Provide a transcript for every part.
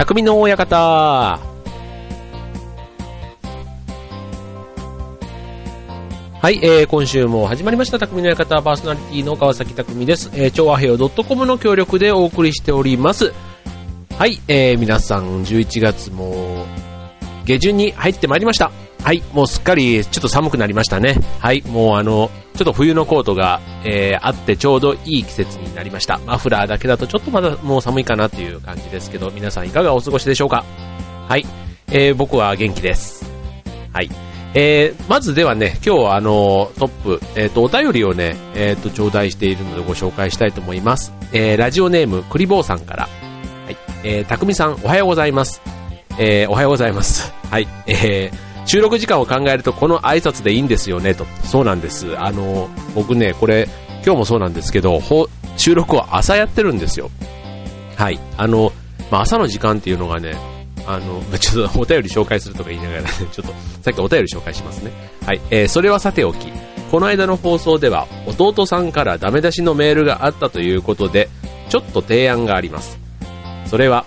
匠の親方。はい、えー、今週も始まりました、匠の館パーソナリティの川崎匠です。えー、超和平洋 .com の協力でお送りしております。はい、えー、皆さん、11月も下旬に入ってまいりました。はい、もうすっかりちょっと寒くなりましたね。はい、もうあの、ちょっと冬のコートが、えー、あってちょうどいい季節になりました。マフラーだけだとちょっとまだもう寒いかなっていう感じですけど、皆さんいかがお過ごしでしょうか？はい、えー、僕は元気です。はい。えー、まずではね、今日はあの、トップ、えっ、ー、と、お便りをね、えっ、ー、と、頂戴しているのでご紹介したいと思います。えー、ラジオネーム、クリボーさんから。はい。えー、たくみさん、おはようございます。えー、おはようございます。はい。えー、収録時間を考えるとこの挨拶でいいんですよね、と。そうなんです。あの、僕ね、これ、今日もそうなんですけど、収録は朝やってるんですよ。はい。あの、まあ、朝の時間っていうのがね、あの、ちょっとお便り紹介するとか言いながら、ね、ちょっと、さっきお便り紹介しますね。はい、えー、それはさておき、この間の放送では、弟さんからダメ出しのメールがあったということで、ちょっと提案があります。それは、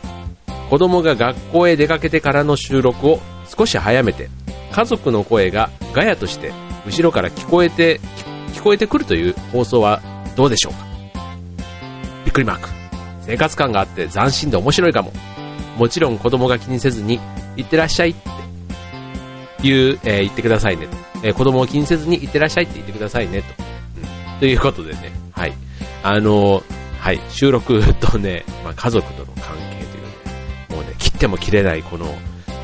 子供が学校へ出かけてからの収録を少し早めて、家族の声がガヤとして後ろから聞こえて、聞こえてくるという放送はどうでしょうか？びっくりマーク。生活感があって斬新で面白いかも。もちろん子供が気にせずに、行ってらっしゃいっていう、えー、言ってくださいねと。えー、子供を気にせずに行ってらっしゃいって言ってくださいねと。うん、ということでね、はい。あのー、はい、収録とね、まあ、家族との関係というね、もうね、切っても切れないこの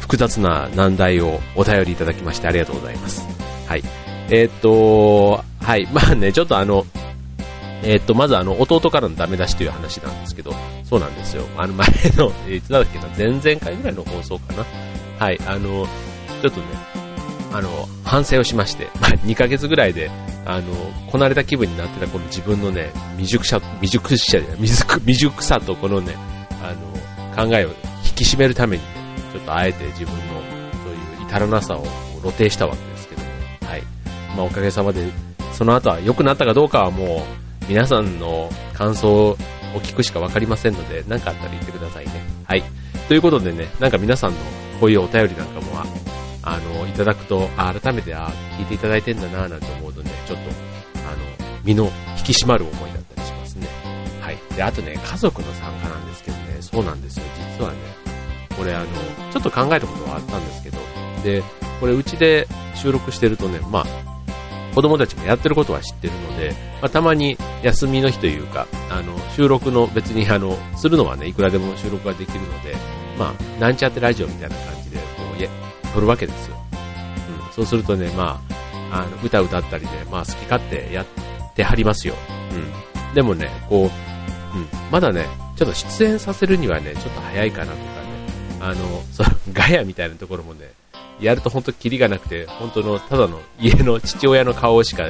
複雑な難題をお便りいただきましてありがとうございます。はい。えー、っと、はい、まあね、ちょっとあの、えー、っと、まずあの、弟からのダメ出しという話なんですけど、そうなんですよ。あの前の、いつだっけな、前々回ぐらいの放送かな。はい、あの、ちょっとね、あの、反省をしまして、まあ、2ヶ月ぐらいで、あの、こなれた気分になってたこの自分のね、未熟さ、未熟さ、未熟未熟さとこのね、あの、考えを引き締めるために、ね、ちょっとあえて自分の、そういう至らなさを露呈したわけですけども、はい。まあ、おかげさまで、その後は良くなったかどうかはもう、皆さんの感想を聞くしかわかりませんので、何かあったら言ってくださいね。はい。ということでね、なんか皆さんのこういうお便りなんかも、あの、いただくと、あ、改めて、あ、聞いていただいてんだなぁなんて思うとね、ちょっと、あの、身の引き締まる思いだったりしますね。はい。で、あとね、家族の参加なんですけどね、そうなんですよ。実はね、これあの、ちょっと考えたことはあったんですけど、で、これうちで収録してるとね、まあ、子供たちもやってることは知ってるので、まあ、たまに休みの日というか、あの、収録の別にあの、するのはね、いくらでも収録ができるので、まあ、なんちゃってラジオみたいな感じで、こう、や、撮るわけですよ。うん、そうするとね、まあ、あの、歌歌ったりで、まあ、好き勝手やってはりますよ。うん。でもね、こう、うん、まだね、ちょっと出演させるにはね、ちょっと早いかなと、あの、その、ガヤみたいなところもね、やると本当キリがなくて、本当の、ただの家の父親の顔しか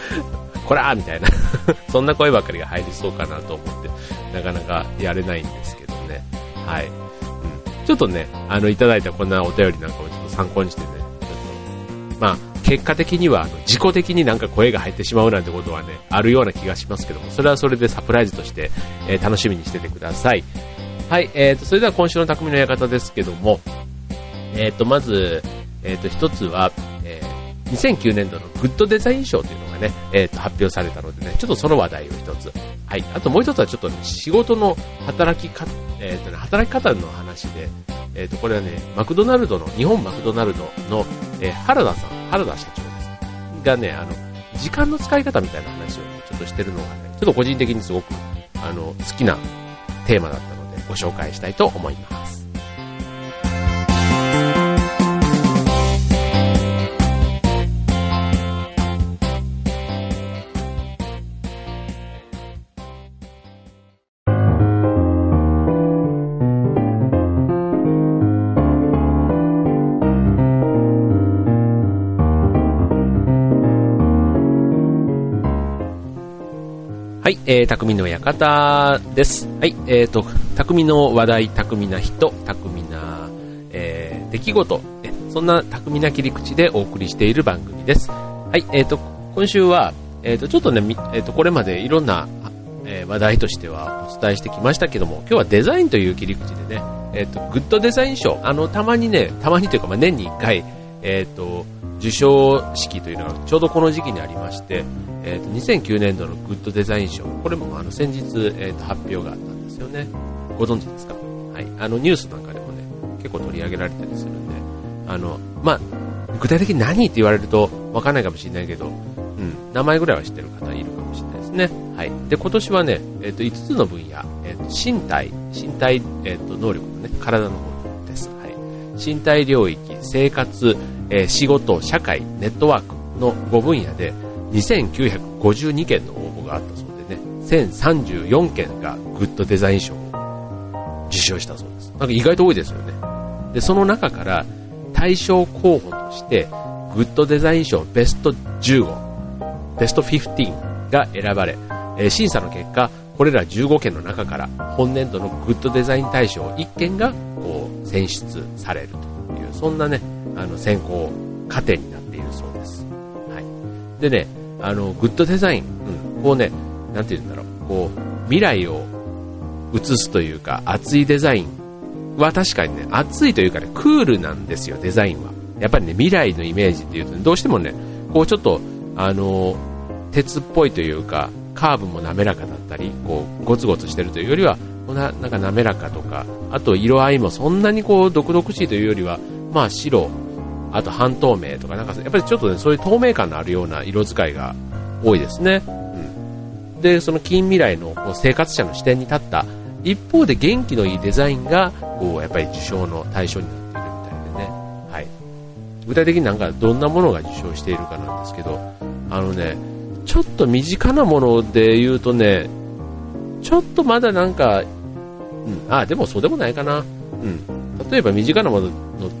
こらーみたいな そんな声ばかりが入りそうかなと思って、なかなかやれないんですけどね。はい。うん。ちょっとね、あの、いただいたこんなお便りなんかもちょっと参考にしてね、ちょっと、まあ、結果的には、あの、自己的になんか声が入ってしまうなんてことはね、あるような気がしますけども、それはそれでサプライズとして、えー、楽しみにしててください。はい、えーと、それでは今週の匠の館ですけども、えっ、ー、と、まず、えっ、ー、と、一つは、えー、2009年度のグッドデザイン賞というのがね、えっ、と、発表されたのでね、ちょっとその話題を一つ。はい。あともう一つはちょっと、ね、仕事の働きか、えっ、とね、働き方の話で、えっ、と、これはね、マクドナルドの、日本マクドナルドの、え原田さん、原田社長です。がね、あの、時間の使い方みたいな話をね、ちょっとしてるのがね、ちょっと個人的にすごく、あの、好きなテーマだったので、ご紹介したいと思います。はい、えー、匠の館です。はい、えーと、匠の話題、匠な人、匠な、えー、出来事、そんな匠な切り口でお送りしている番組です。はい、えーと、今週は、えーと、ちょっとね、えーと、これまでいろんな、え、話題としてはお伝えしてきましたけども、今日はデザインという切り口でね、えっ、と、グッドデザイン賞、あの、たまにね、たまにというか、まあ、年に1回、えっ、と、受賞式というのがちょうどこの時期にありまして、えっ、と、2009年度のグッドデザイン賞、これもあの、先日、えっ、と、発表があったんですよね。ご存知ですか？はい。あの、ニュースなんかでもね、結構取り上げられたりするんで、あの、まあ、具体的に何って言われるとわかんないかもしれないけど、うん、名前ぐらいは知ってる方いるかもしれないですね。はい。で、今年はね、えっ、と、5つの分野、えっ、と、身体、身体、えっ、と、能力のね、体の方です。はい。身体領域、生活、えー、仕事、社会、ネットワークの5分野で2952件の応募があったそうでね、1034件がグッドデザイン賞を受賞したそうです。なんか意外と多いですよね。で、その中から対象候補として、グッドデザイン賞ベスト15、ベスト15が選ばれ、えー、審査の結果、これら15件の中から本年度のグッドデザイン大賞1件がこう選出されるという、そんなね、あの選考過程になっているそうです。はい。でね、あの、グッドデザイン、うん、こうね、なんて言うんだろう、こう、未来を映すというか、熱いデザインは確かにね、熱いというかね、クールなんですよ、デザインは。やっぱりね、未来のイメージっていうと、ね、どうしてもね、こうちょっと、あの、鉄っぽいというか、カーブも滑らかだったり、こう、ゴツゴツしてるというよりは、こんななんか滑らかとか、あと色合いもそんなにこう、毒々しいというよりは、まあ白、あと半透明とか、なんかやっぱりちょっとね、そういう透明感のあるような色使いが多いですね。うん。で、その近未来のこう生活者の視点に立った、一方で元気のいいデザインが、こう、やっぱり受賞の対象になっているみたいでね。はい。具体的になんかどんなものが受賞しているかなんですけど、あのね、ちょっと身近なもので言うとね、ちょっとまだなんか、うん、あ、でもそうでもないかな。うん。例えば身近なものっ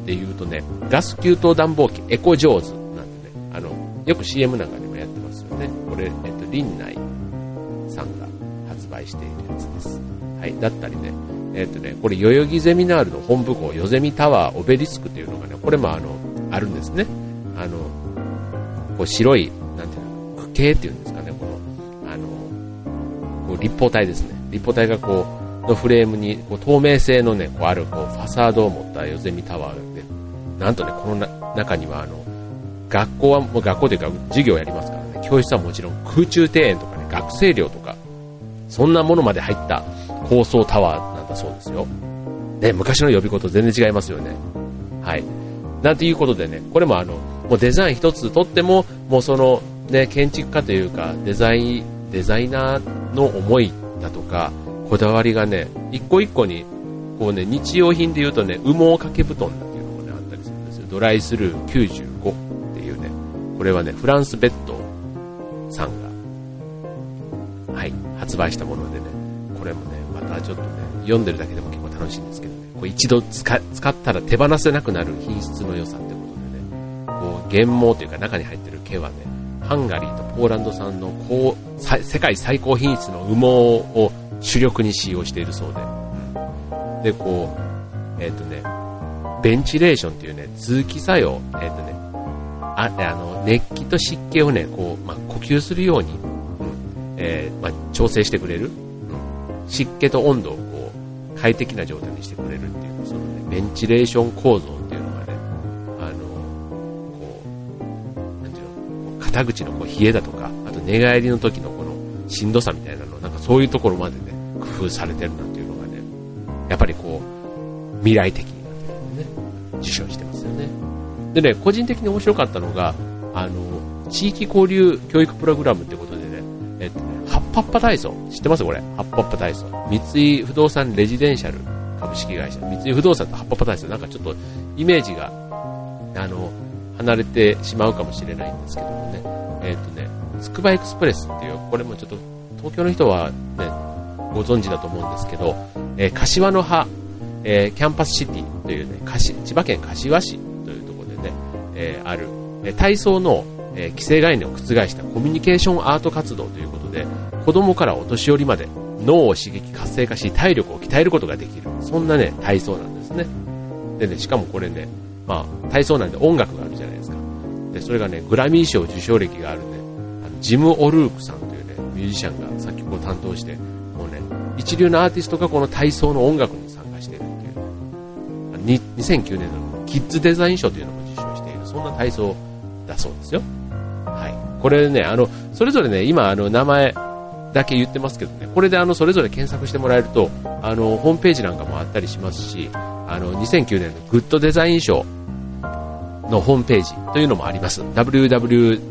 て言うとね、ガス給湯暖房機エコジョーズなんてね、あの、よく CM なんかでもやってますよね。これ、えっと、林内さんが発売しているやつです。はい。だったりね、えっとね、これ代々木ゼミナールの本部校、ヨゼミタワーオベリスクっていうのがね、これもあの、あるんですね。あの、こう白い系っていうんですかね、この、あの、こう立方体ですね。立方体がこう、のフレームに、こう透明性のね、こうある、こう、ファサードを持ったヨゼミタワーで、なんとね、この中には、あの、学校は、もう学校というか、授業をやりますからね、教室はもちろん空中庭園とかね、学生寮とか、そんなものまで入った高層タワーなんだそうですよ。ね、昔の呼び事全然違いますよね。はい。なんていうことでね、これもあの、もうデザイン一つとっても、もうその、ね、建築家というかデザイン、デザイナーの思いだとか、こだわりがね、一個一個に、こうね、日用品で言うとね、羽毛掛け布団っていうのもね、あったりするんですよ。ドライスルー95っていうね、これはね、フランスベッドさんが、はい、発売したものでね、これもね、ちょっとね、読んでるだけでも結構楽しいんですけどね、こう一度使ったら手放せなくなる品質の良さってことでね、こう、原毛というか中に入ってる毛はね、ハンガリーとポーランド産の高世界最高品質の羽毛を主力に使用しているそうで、で、こう、えっ、ー、とね、ベンチレーションっていうね、通気作用、えっ、ー、とね、ああの熱気と湿気をね、こう、まあ、呼吸するように、えーまあ、調整してくれる、湿気と温度をこう快適な状態にしてくれるっていう、そのね、ベンチレーション構造っていうのがね、あの、こう、なんていうの肩口のこう冷えだとか、あと寝返りの時のこのしんどさみたいなの、なんかそういうところまでね、工夫されてるなんていうのがね、やっぱりこう、未来的になってるね、受賞してますよね。でね、個人的に面白かったのが、あの、地域交流教育プログラムってこと、ハッパッパ体操、知ってます？これ。ハッパッパ体操。三井不動産レジデンシャル。株式会社、三井不動産とハッパッパ体操、なんかちょっとイメージが、あの、離れてしまうかもしれないんですけどもね、えっ、ー、とね、つくばエクスプレスっていう、これもちょっと東京の人はね、ご存知だと思うんですけど、えー、柏の葉、えー、キャンパスシティというね、千葉県柏市というところでね、えある、え体操の、え既成概念を覆したコミュニケーションアート活動ということで、子供からお年寄りまで脳を刺激活性化し体力を鍛えることができる。そんなね、体操なんですね。でね、しかもこれね、まあ、体操なんで音楽があるじゃないですか。で、それがね、グラミー賞受賞歴があるね、あのジム・オルークさんというね、ミュージシャンが作曲を担当して、もうね、一流のアーティストがこの体操の音楽に参加しているっていう、2009年のキッズデザイン賞というのも受賞している、そんな体操だそうですよ。はい。これね、あの、それぞれね、今、あの、名前だけ言ってますけどね、これであの、それぞれ検索してもらえると、あの、ホームページなんかもあったりしますし、あの、2009年のグッドデザイン賞のホームページというのもあります。www.g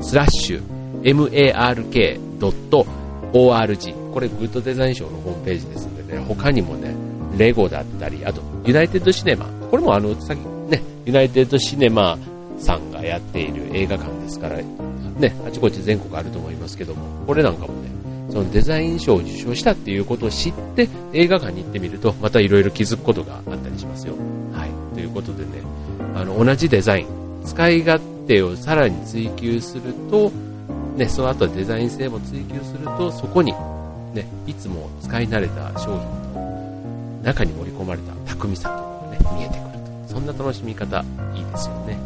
スラッシュ mark.org これグッドデザイン賞のホームページですのでね、他にもね、レゴだったり、あと、ユナイテッドシネマ。これもあの、さっきね、ユナイテッドシネマさんがやっている映画館ですから、ね、あちこち全国あると思いますけども、これなんかもね、そのデザイン賞を受賞したっていうことを知って映画館に行ってみると、またいろいろ気づくことがあったりしますよ。はい。ということでね、あの、同じデザイン、使い勝手をさらに追求すると、ね、その後デザイン性も追求すると、そこに、ね、いつも使い慣れた商品の中に盛り込まれた巧みさというのがね、見えてくると。そんな楽しみ方、いいですよね。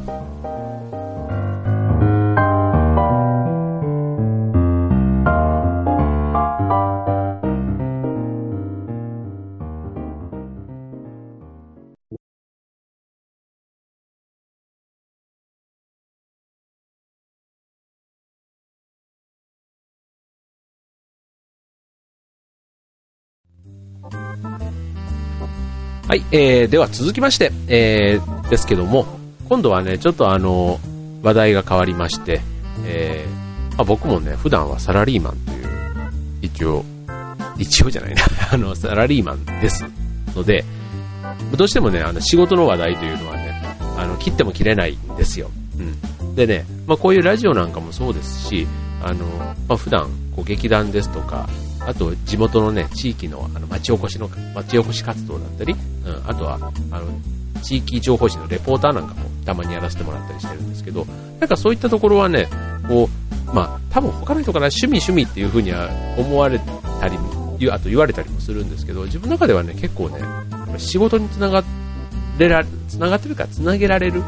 はい、えー、では続きまして、えー、ですけども、今度はね、ちょっとあの、話題が変わりまして、えー、まあ、僕もね、普段はサラリーマンという、一応、一応じゃないな、あの、サラリーマンですので、どうしてもね、あの、仕事の話題というのはね、あの、切っても切れないんですよ。うん。でね、まあ、こういうラジオなんかもそうですし、あの、まあ、普段、こう、劇団ですとか、あと地元のね、地域のあの町おこしの、町おこし活動だったり、うん、あとは、あの、地域情報誌のレポーターなんかもたまにやらせてもらったりしてるんですけど、なんかそういったところはね、こう、まあ、多分他の人から趣味趣味っていう風には思われたりあと言われたりもするんですけど、自分の中ではね、結構ね、仕事につながれら、つながってるか、つなげられる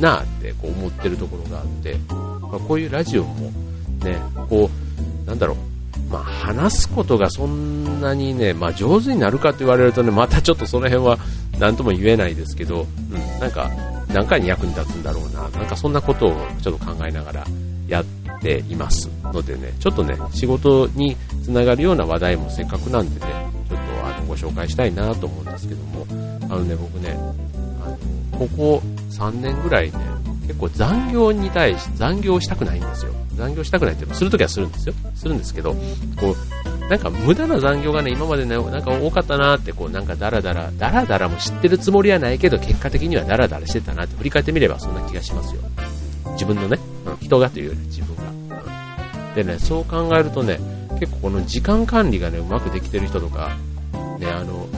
なってこう思ってるところがあって、まあ、こういうラジオもね、こう、なんだろう、まあ、話すことがそんなにね、まあ、上手になるかと言われるとね、またちょっとその辺は何とも言えないですけど、うん、なんか、何回に役に立つんだろうな、なんかそんなことをちょっと考えながらやっていますのでね、ちょっとね、仕事につながるような話題もせっかくなんでね、ちょっとあのご紹介したいなと思うんですけども、あのね、僕ね、あのここ3年ぐらいね、結構残業に対し、残業したくないんですよ。残業したくないってするときはするんですよ。するんですけど、こう、なんか無駄な残業がね、今までね、なんか多かったなって、こう、なんかダラダラ、ダラダラも知ってるつもりはないけど、結果的にはダラダラしてたなって振り返ってみればそんな気がしますよ。自分のね、人がというより自分が。でね、そう考えるとね、結構この時間管理がね、うまくできてる人とか、ね、あの、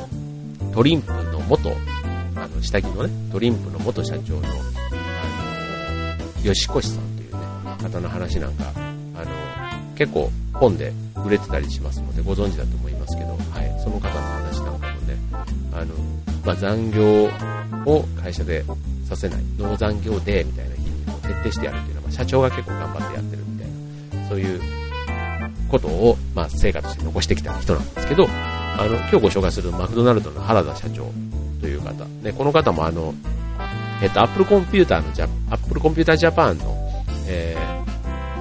トリンプの元、あの、下着のね、トリンプの元社長、の、吉越さんというね方の話なんか、あの、結構本で売れてたりしますのでご存知だと思いますけど、はい、その方の話なんかもね、あの、まあ、残業を会社でさせない、ノー残業デーみたいな日にも徹底してやるっていうのは、ま、社長が結構頑張ってやってるみたいな、そういうことを、まあ、成果として残してきた人なんですけど、あの、今日ご紹介するマクドナルドの原田社長という方、ね、この方もあの、えっと、アップルコンピューターのジャ、アップルコンピュータージャパンの、え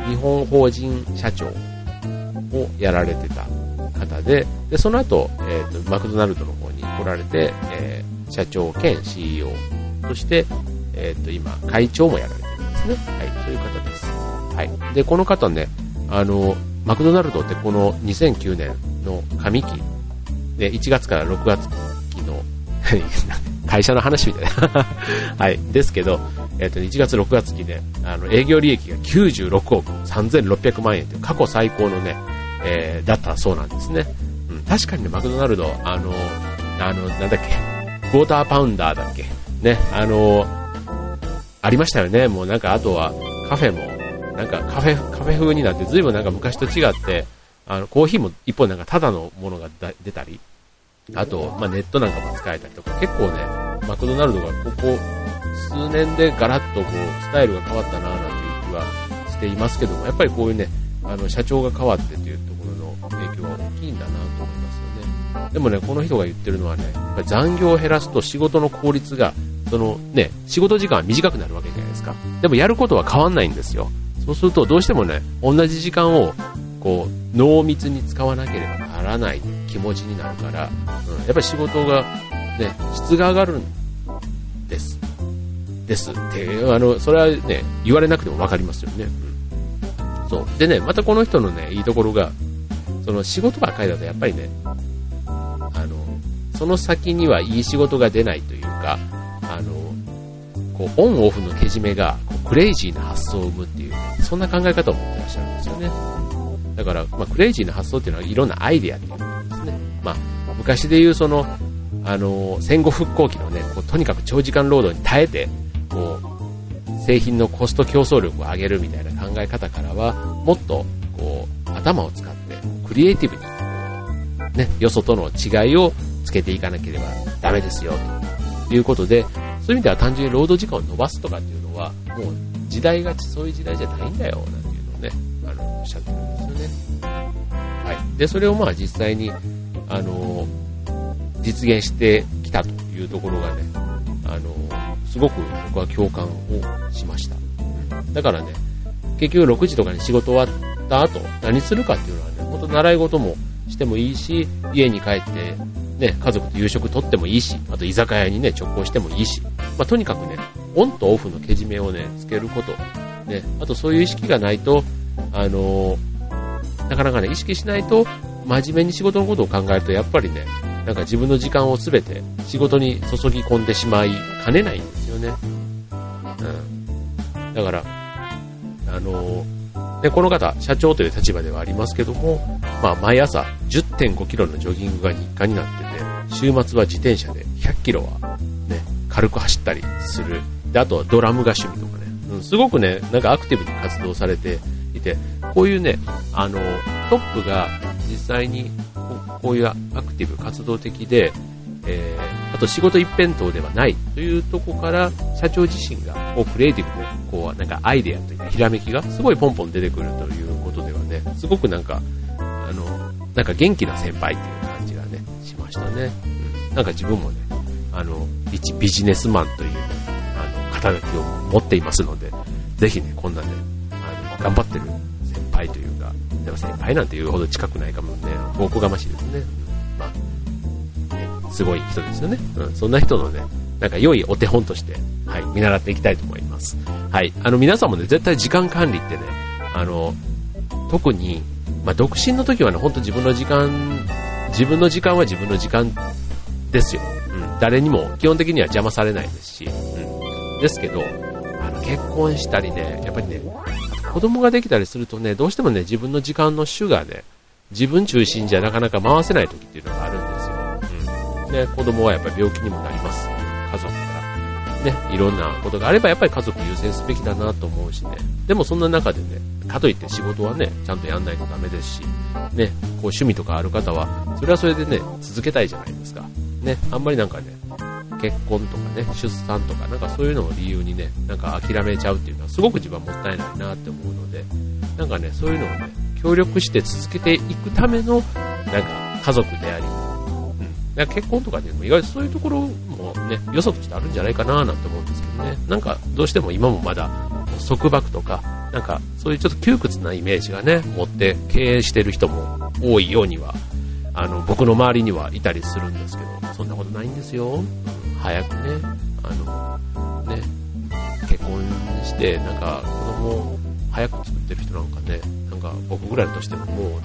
日本法人社長をやられてた方で、で、その後、えっ、ー、と、マクドナルドの方に来られて、えー、社長兼 CEO として、えっ、ー、と、今、会長もやられてるんですね。はい、そういう方です。はい。で、この方ね、あの、マクドナルドってこの2009年の上期、で、1月から6月期の 会社の話みたいな はい。ですけど、えっ、ー、と、1月6月期で、あの、営業利益が96億3600万円という過去最高のね、えー、だったそうなんですね。うん、確かにね、マクドナルド、あの、あの、なんだっけ、クォーターパウンダーだっけ、ね、あの、ありましたよね。もうなんか、あとは、カフェも、なんかカフェ、カフェ風になって、ずいぶんなんか昔と違って、あの、コーヒーも一方なんかただのものが出たり、あと、まあ、ネットなんかも使えたりとか、結構ね、マクドナルドがここ数年でガラッとこう、スタイルが変わったなぁなんていう気はしていますけども、やっぱりこういうね、あの、社長が変わってというところの、影響は大きいんだなと思いますよね。でもね、この人が言ってるのはね、やっぱ残業を減らすと仕事の効率が、そのね、仕事時間は短くなるわけじゃないですか。でもやることは変わんないんですよ。そうするとどうしてもね、同じ時間をこう濃密に使わなければならない気持ちになるから、うん、やっぱり仕事がね、質が上がるんです。ですって、あの、それはね、言われなくてもわかりますよね。うん。そう。でね、またこの人のね、いいところが、その仕事ばっかりだとやっぱりね、あの、その先にはいい仕事が出ないというか、あの、こう、オンオフのけじめが、こうクレイジーな発想を生むっていう、ね、そんな考え方を持ってらっしゃるんですよね。だから、まあ、クレイジーな発想っていうのはいろんなアイデアっていうことですね。まあ、昔で言うその、あの、戦後復興期のね、こうとにかく長時間労働に耐えて、こう、製品のコスト競争力を上げるみたいな考え方からは、もっと、こう、頭を使って、クリエイティブに、ね、よそとの違いをつけていかなければダメですよ、ということで、そういう意味では単純に労働時間を伸ばすとかっていうのは、もう時代がそういう時代じゃないんだよ、なんていうのをね、の、おっしゃってるんですよね。はい。で、それをまあ実際に、あの、実現してきたというところがね、あの、すごく僕は共感をしました。だからね、結局6時とかに仕事終わった後、何するかっていうのはね、ほんと習い事もしてもいいし、家に帰って、ね、家族と夕食とってもいいし、あと居酒屋にね、直行してもいいし、まあ、とにかくね、オンとオフのけじめをね、つけること、ね、あとそういう意識がないと、あの、なかなかね、意識しないと、真面目に仕事のことを考えると、やっぱりね、なんか自分の時間をすべて仕事に注ぎ込んでしまいかねないんですよね。うん。だから、あのー、で、この方、社長という立場ではありますけども、まあ、毎朝10.5キロのジョギングが日課になってて、週末は自転車で100キロはね、軽く走ったりする。で、あとはドラムが趣味とかね、うん、すごくね、なんかアクティブに活動されていて、こういうね、あの、トップが実際にこういうアクティブ、活動的で、えー、あと仕事一辺倒ではないというとこから、社長自身がこうクリエイティブで、こうなんかアイデアというかひらめきがすごいポンポン出てくるということではね、すごくなんか、あの、なんか元気な先輩っていう感じがね、しましたね。うん、なんか自分もね、あの、一ビジネスマンというね、あの、肩書きを持っていますので、ぜひね、こんなね、頑張ってる先輩というか、でも先輩なんて言うほど近くないかもね、おこがましいですね。まあ、ね、すごい人ですよね。うん、そんな人のね、なんか良いお手本として、はい、見習っていきたいと思います。はい、あの皆さんもね、絶対時間管理ってね、あの、特に、まあ、独身の時はね、ほんと自分の時間、自分の時間は自分の時間ですよ。うん、誰にも基本的には邪魔されないですし、うん。ですけど、あの、結婚したりね、やっぱりね、子供ができたりするとね、どうしてもね、自分の時間の種がね、自分中心じゃなかなか回せない時っていうのがあるんですよ。うん。で、子供はやっぱり病気にもなります。家族から。ね、いろんなことがあればやっぱり家族優先すべきだなと思うしね。でもそんな中でね、かといって仕事はね、ちゃんとやんないとダメですし、ね、こう趣味とかある方は、それはそれでね、続けたいじゃないですか。ね、あんまりなんかね、結婚とかね、出産とか、なんかそういうのを理由にね、なんか諦めちゃうっていうのはすごく自分はもったいないなって思うので、なんかね、そういうのをね、協力して続けていくための、なんか家族であり、うん、結婚とかでも意外とそういうところもね、よそとしてあるんじゃないかななんて思うんですけどね、なんかどうしても今もまだ束縛とか、なんかそういうちょっと窮屈なイメージがね、持って経営してる人も多いようには、あの、僕の周りにはいたりするんですけど、そんなことないんですよ。早くね、あの、ね、結婚して、なんか子供を早く作ってる人なんかね、なんか僕ぐらいとしてももう、なんか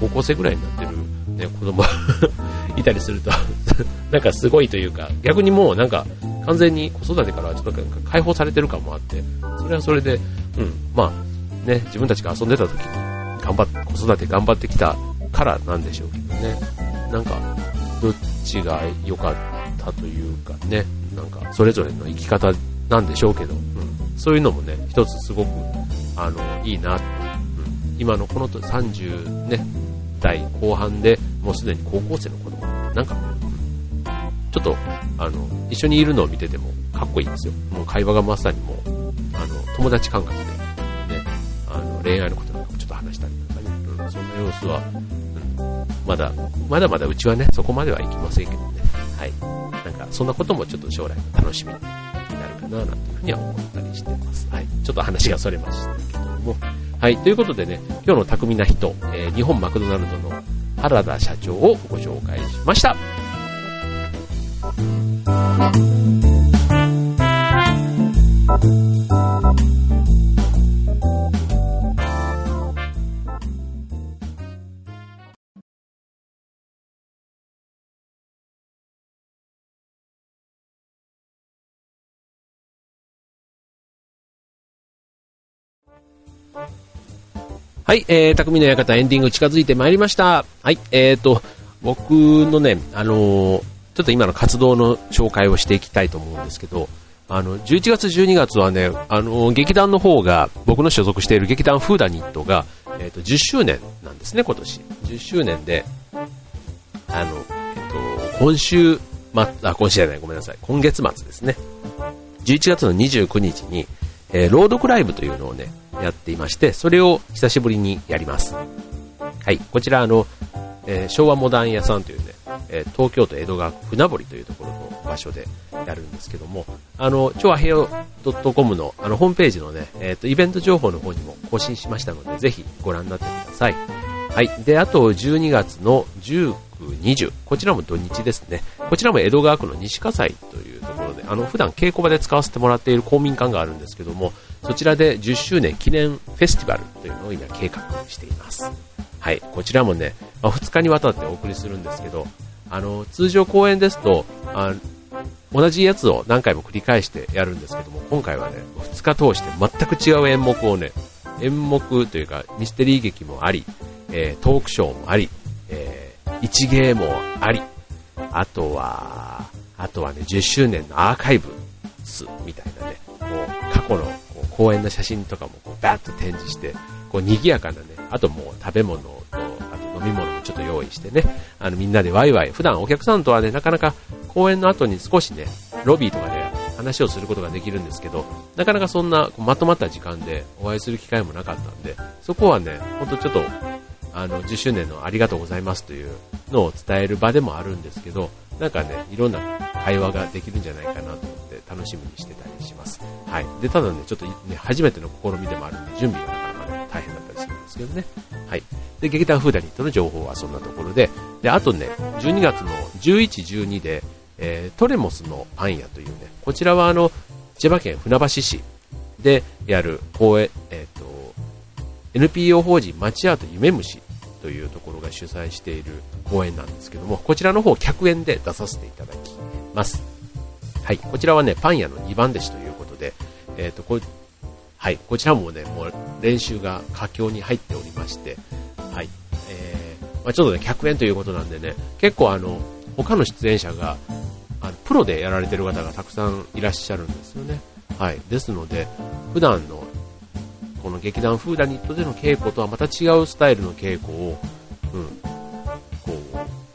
高校生ぐらいになってる、ね、子供 いたりすると なんかすごいというか、逆にもうなんか完全に子育てからちょっと解放されてる感もあって、それはそれで、うん、まあ、ね、自分たちが遊んでた時に頑張っ、子育て頑張ってきたからなんでしょうけどね、なんか、どっちが良かった？というかね、なんかそれぞれの生き方なんでしょうけど、うん、そういうのもね、一つすごく、あの、いいな、うん、今のこの30ね、代後半でもうすでに高校生の子供なんか、う、ちょっと、あの、一緒にいるのを見ててもかっこいいんですよ。もう会話がまさにもう、あの、友達感覚で、ね、あの、恋愛のことなんかもちょっと話したりとかね、うん、そんな様子は、まだ、まだまだうちはね、そこまではいきませんけどね。はい。なんか、そんなこともちょっと将来の楽しみになるかな、なんていうふうには思ったりしてます。はい。ちょっと話がそれましたけども。はい。ということでね、今日の巧みな人、えー、日本マクドナルドの原田社長をご紹介しました。はい、えー、匠の館エンディング近づいてまいりました。はい、えーと、僕のね、あのー、ちょっと今の活動の紹介をしていきたいと思うんですけど、あの、11月12月はね、あのー、劇団の方が、僕の所属している劇団フーダニットが、えっ、ー、と、10周年なんですね、今年。10周年で、あの、えっ、と、今週、ま、あ、今週じゃない、ごめんなさい。今月末ですね。11月の29日に、えー、朗読ライブというのをね、やっていまして、それを久しぶりにやります。はい、こちらあの、えー、昭和モダン屋さんというね、えー、東京都江戸川区船堀というところの場所でやるんですけども、あの、超アヘヨ .com のあのホームページのね、えっ、ー、と、イベント情報の方にも更新しましたので、ぜひご覧になってください。はい。で、あと12月の19、20、こちらも土日ですね。こちらも江戸川区の西葛西というところで、あの、普段稽古場で使わせてもらっている公民館があるんですけども、そちらで10周年記念フェスティバルというのを今計画しています。はい、こちらもね、まあ、2日にわたってお送りするんですけど、あの、通常公演ですと、あ同じやつを何回も繰り返してやるんですけども、今回はね、2日通して全く違う演目をね、演目というかミステリー劇もあり、えー、トークショーもあり、えー、一芸もあり、あとは、あとはね、10周年のアーカイブスみたいなね、公演の写真とかもこうバーッと展示して、こう賑やかなね、あともう食べ物と、あと飲み物もちょっと用意してね、あのみんなでワイワイ、普段お客さんとはね、なかなか公演の後に少しね、ロビーとかで話をすることができるんですけど、なかなかそんなまとまった時間でお会いする機会もなかったんで、そこはね、ほんとちょっと、あの、10周年のありがとうございますというのを伝える場でもあるんですけど、なんかね、いろんな会話ができるんじゃないかなと思って楽しみにしてたりします。はい。で、ただね、ちょっとね、初めての試みでもあるんで、準備がなかなかね、大変だったりするんですけどね。はい。で、劇団フーダニットの情報はそんなところで、で、あとね、12月の11、12で、えー、トレモスのパン屋というね、こちらはあの、千葉県船橋市でやる公演、えっ、ー、と、NPO 法人町アート夢虫というところが主催している公演なんですけども、こちらの方客演で出させていただきます。はい、こちらはね、パン屋の2番弟子という、えっ、ー、と、こはい、こちらもね、もう練習が佳境に入っておりまして、はい、えー、まあ、ちょっとね、客演ということなんでね、結構あの、他の出演者が、あのプロでやられてる方がたくさんいらっしゃるんですよね。はい。ですので、普段のこの劇団フーダニットでの稽古とはまた違うスタイルの稽古を、うん、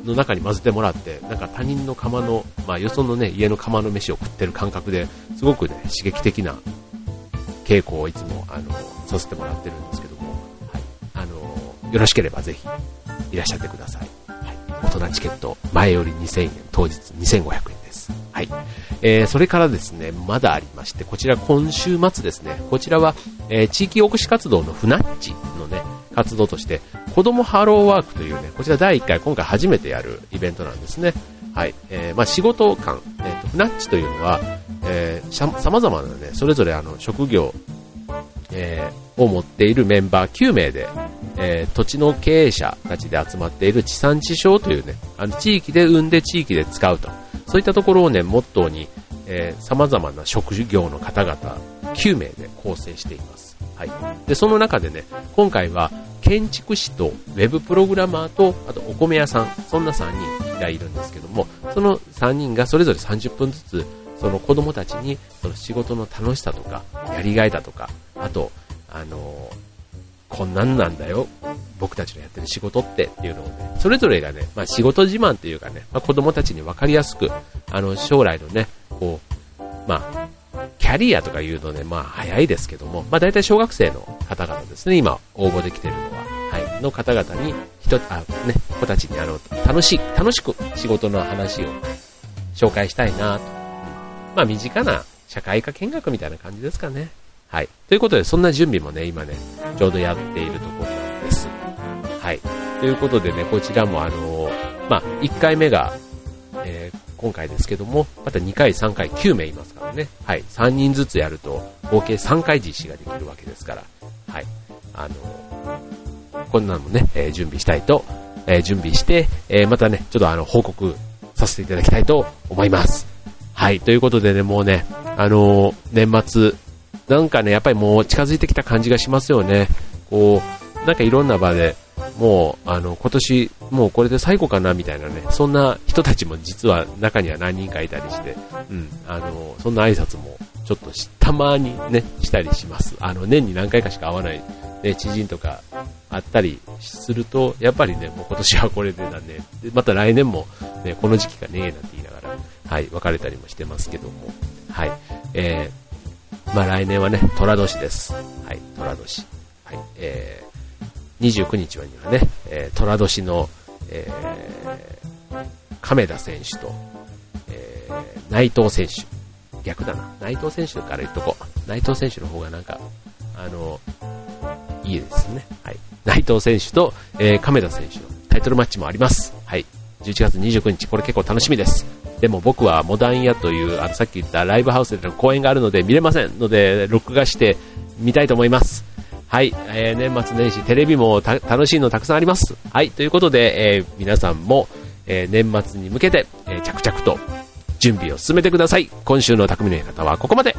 の中に混ぜてもらって、なんか他人の釜の、まあよそのね、家の釜の飯を食ってる感覚で、すごくね、刺激的な稽古をいつも、あの、させてもらってるんですけども、はい。あの、よろしければぜひ、いらっしゃってください。はい。大人チケット、前より2000円、当日2500円です。はい。えー、それからですね、まだありまして、こちら今週末ですね、こちらは、えー、地域おこし活動のフナッチのね、活動として、子供ハローワークというね、こちら第1回、今回初めてやるイベントなんですね。はい。えー、まあ仕事感、えっ、ー、と、フナッチというのは、えー、様々なね、それぞれあの、職業、えー、を持っているメンバー9名で、えー、土地の経営者たちで集まっている地産地消というね、あの、地域で生んで地域で使うと。そういったところをね、モットーに、えー、様々な職業の方々9名で構成しています。はい。で、その中でね、今回は建築士とウェブプログラマーと、あとお米屋さん、そんな3人がいるんですけども、その3人がそれぞれ30分ずつ、その子供たちに、その仕事の楽しさとか、やりがいだとか、あと、あのこんなんなんだよ、僕たちのやってる仕事ってっていうのをね、それぞれがね、まあ仕事自慢っていうかね、まあ子供たちに分かりやすく、あの将来のね、こう、まあ、キャリアとか言うとね、まあ早いですけども、まあ大体小学生の方々ですね、今応募できてるのは。はい。の方々に、人、あ、ね、子たちにあの、楽しい、楽しく仕事の話を紹介したいなと。まあ、身近な社会科見学みたいな感じですかね。はい。ということで、そんな準備もね、今ね、ちょうどやっているところなんです。はい。ということでね、こちらもあのまあ、1回目が、えー、今回ですけども、また2回、3回、9名いますからね。はい。3人ずつやると、合計3回実施ができるわけですから。はい。あのこんなのもね、えー、準備したいと、えー、準備して、えー、またね、ちょっとあの、報告させていただきたいと思います。はい。ということでね、もうね、あの年末、なんかね、やっぱりもう近づいてきた感じがしますよね。こう、なんかいろんな場で、もう、あの、今年、もうこれで最後かな、みたいなね、そんな人たちも実は中には何人かいたりして、うん、あの、そんな挨拶も、ちょっとたまにね、したりします。あの、年に何回かしか会わない、ね、知人とかあったりすると、やっぱりね、もう今年はこれでだね、でまた来年も、ね、この時期かね、なんて言いながら、はい、別れたりもしてますけども、はい、えー、まあ来年はね、虎年です。はい、虎年。はい、えー、29日はにはね、えー、虎年の、えー、亀田選手と、えー、内藤選手。逆だな。内藤選手から言っとこう。内藤選手の方がなんか、あの、いいですね。はい。内藤選手と、えー、亀田選手のタイトルマッチもあります。はい。11月29日、これ結構楽しみです。でも僕はモダン屋という、あの、さっき言ったライブハウスでの公演があるので見れませんので、録画して見たいと思います。はい、えー、年末年始テレビも楽しいのたくさんあります。はい、ということで、えー、皆さんも、えー、年末に向けて、え着々と準備を進めてください。今週の匠の方はここまで。